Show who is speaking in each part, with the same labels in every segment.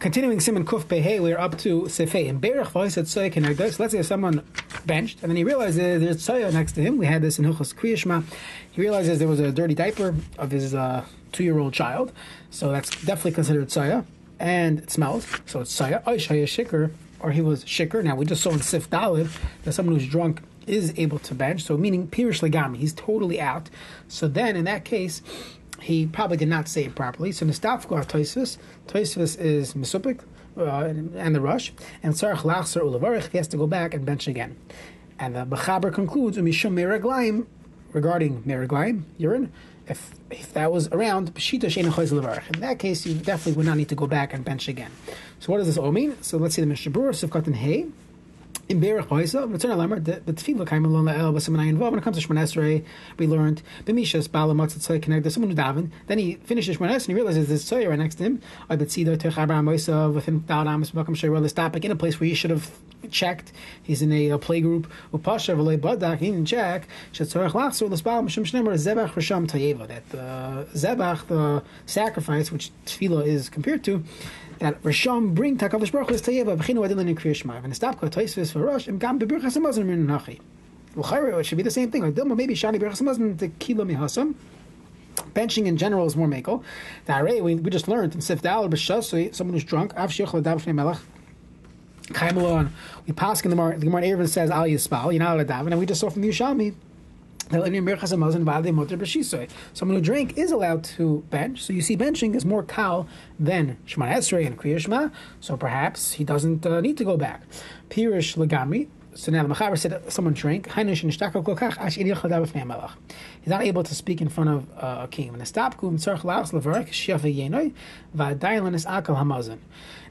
Speaker 1: Continuing Siman Kuf Pehe, we're up to Sefei. And Berach Voiset Tzoya Kenegdos. Let's say someone benched, and then he realizes there's Tzoya next to him. We had this in Hilchos Kriyashma. He realizes there was a dirty diaper of his uh, two year old child. So that's definitely considered Tzoya. And it smells. So it's Tzoya. Oishaya Shikr, or he was Shikr. Now we just saw in Sif Dalid that someone who's drunk is able to bench. So meaning Pirish Legami, he's totally out. So then in that case, he probably did not say it properly. So Nistafko Toisvis, Toisvis is Misupik, uh, and the rush, and Sarach Lachser Ulavarich, he has to go back and bench again. And the Mechaber concludes, Umishum Meraglaim, regarding Meraglaim, urine, if, if that was around, in that case, you definitely would not need to go back and bench again. So what does this all mean? So let's see the Mishnah Berurah, Sivkat Hey in Berach Hoisa, return Alamer, the Tefillah came along the El, Basimanayin Vav. When it comes to Shemon we learned B'mishas Balamat Tzai connected someone who daven. Then he finishes Shemon and he realizes there's Tzai right next to him. I bet see the Tech Abraham Hoisa within Dal Amos Bakam Shei this topic in a place where he should have checked. He's in a, a play group. Upasha V'lei Badak. He didn't check. Shetzorach Lachso L'Spal Mishum Shnemer Zebach Risham Tayeva. That the Zebach, the sacrifice, which Tefillah is compared to that Risham bring Takavish Baruch is Tayeva B'chinu Adilin in Kriya Shema. And stop Toisvis for Rosh and Gam Bebirchas Hamazon Min Nachi. Well, it should be the same thing. Like Dilma maybe Shani Bebirchas Hamazon the Kilo Mihasam. Benching in general is more mako. The array we, we just learned in Sif Dal B'Shasui, someone who's drunk. Av L'Dav Fnei Melech. Kaimalon. We pass in the Gemara. The Gemara Eruvin says Al Yisbal. You're not allowed to daven, and we just saw from the Yushalmi Someone who drank is allowed to bench. So you see, benching is more kal than Shema Esrei and Kriya So perhaps he doesn't uh, need to go back. Pirish Lagami. So now the Mechaber said someone drank. He's not able to speak in front of uh, a king.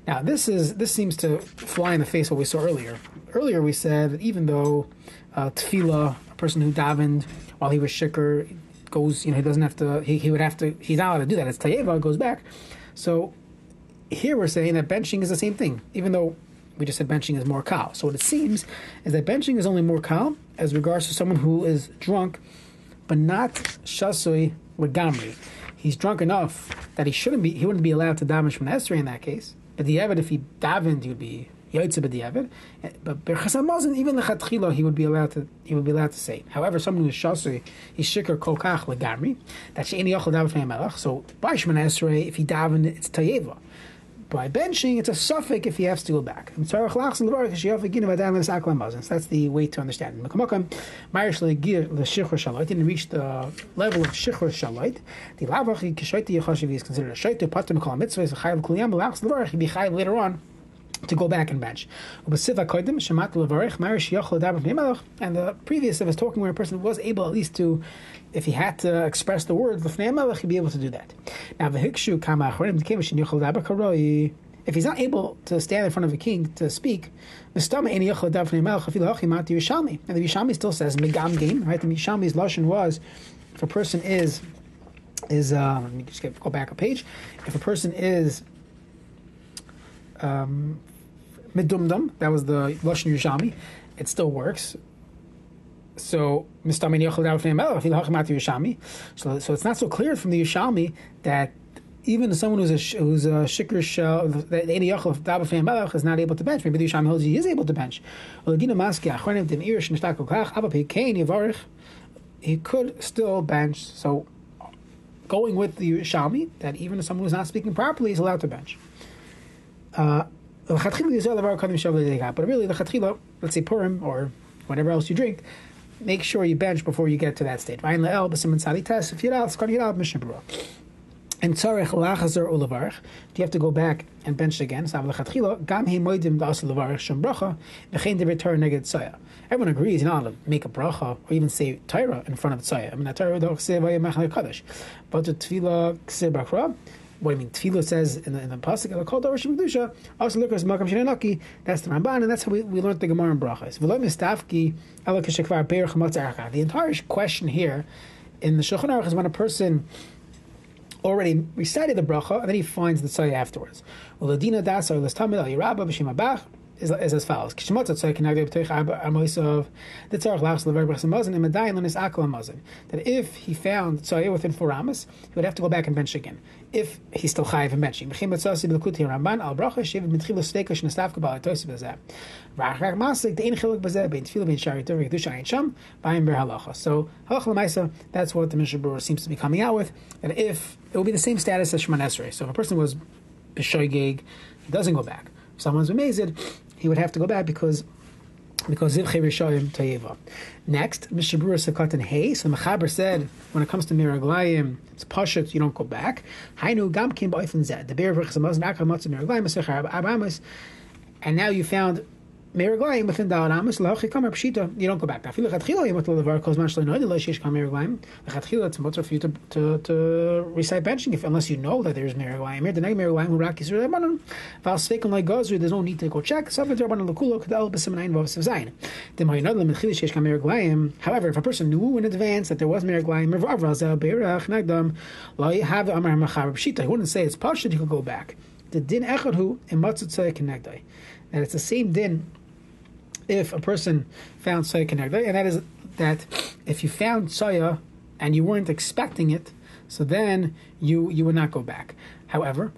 Speaker 1: Now this is this seems to fly in the face of what we saw earlier. Earlier we said that even though uh, tefillah person who davened while he was shikr goes, you know, he doesn't have to, he, he would have to, he's not allowed to do that. It's tayeva, goes back. So here we're saying that benching is the same thing, even though we just said benching is more kal. So what it seems is that benching is only more kal as regards to someone who is drunk, but not shasui gamri. He's drunk enough that he shouldn't be, he wouldn't be allowed to daven from Esrei in that case. But the evidence, if he davened, he would be Yaitze b'diavad. But Berchas Hamazon, even the Chatchila, he would be allowed to he would be allowed to say. However, someone who is shasui, he's shikar kol kach legamri. That she'eni yochel daven fnei melech. So by Shemon Esrei, if he daven, it's tayeva. By benching, it's a suffix if he has to go back. So that's the way to understand it. Didn't reach the level of shichur shalit. The lavach is considered a shaytu patim kol mitzvah is a chayv kuliyam. He later on to go back and bench. And the previous of us talking where a person was able at least to, if he had to express the words, he'd be able to do that. Now, if he's not able to stand in front of a king to speak, and the Yishami still says game, right? The Yishami's lashon was if a person is is uh, let me just get, go back a page. If a person is um, medumdum. That was the lashon Yerushalmi. It still works. So. So so it's not so clear from the Yerushalmi that even someone who's a who's a shikr shell, the any yochel of melech is not able to bench. Maybe the Yerushalmi holds he is able to bench. He could still bench. So going with the Yerushalmi, that even someone who's not speaking properly is allowed to bench. Uh, but really, the let's say Purim or whatever else you drink, make sure you bench before you get to that state. And tzarech lachazar ulavarch. Do you have to go back and bench again? Everyone agrees you're not to make a bracha or even say Torah in front of tzaya. I mean, Torah don't but the tefillah what I mean, Tefillah says in the, in the pasuk, "El kol davar shemedusha." Also, look at makam shenanaki. That's the Ramban, and that's how we, we learned the Gemara in Brachas. V'lo mistafki ela kishekvar beir The entire question here in the Shulchan Aruch is when a person already recited the bracha and then he finds the tzaya afterwards. Well, Adina das or l'stamid al yirabba b'shem abach. Is, as follows. That if he found tzoya within four amas, he would have to go back and bench again. If he's still chayiv and benching. So halacha that's what the Mishnah Berurah seems to be coming out with. And if it will be the same status as Shemon Esrei. So if a person was b'shoigeg, he doesn't go back. If someone's amazed, he would have to go back because because Zivche Rishayim Tayeva. Next. Brewer Sakatan Hay. So Mechaber said, when it comes to Miraglayim, it's Pashut, you don't go back. Hainu Gamkin Ba'ifin Zed. The Bear Vrchazamaz Nakar Matzah Miraglayim Mesechar Abamas. And now you found Within Pshita, you don't go back. If you it's mutter for you to, to, to recite benching if, unless you know that there's Meraglayim. Here, the Gazru, there's no need to go check. The. However, if a person knew in advance that there was Pshita, he wouldn't say it's Pashut, he could go back. The din echad hu in matzah tzayik kenegdai. And it's the same din if a person found soya kenegdai, and that is that if you found soya and you weren't expecting it, so then you you would not go back. However,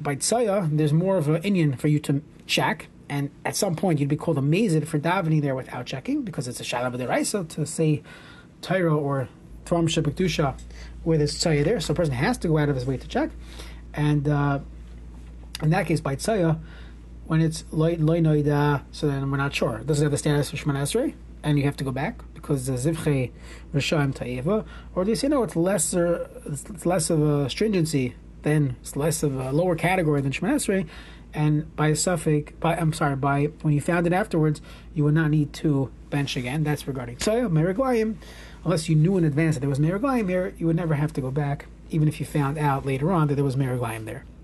Speaker 1: by soya, there's more of an Indian for you to check, and at some point you'd be called amazed for davening there without checking because it's a shalav deraisa to say Tyro or Trom Shepikdusha where there's soya there, so a person has to go out of his way to check, and. Uh, in that case, by tzaya, when it's loy noida, uh, so then we're not sure. Does it have the status of Shemana Esrei? And you have to go back because the zivche rishayim ta'iva, or do you say no? It's lesser, it's less of a stringency than it's less of a lower category than Shemana Esrei, and by a suffix, by I'm sorry, by when you found it afterwards, you would not need to bench again. That's regarding tzaya meriglayim. Unless you knew in advance that there was meriglayim here, you would never have to go back, even if you found out later on that there was meriglayim there.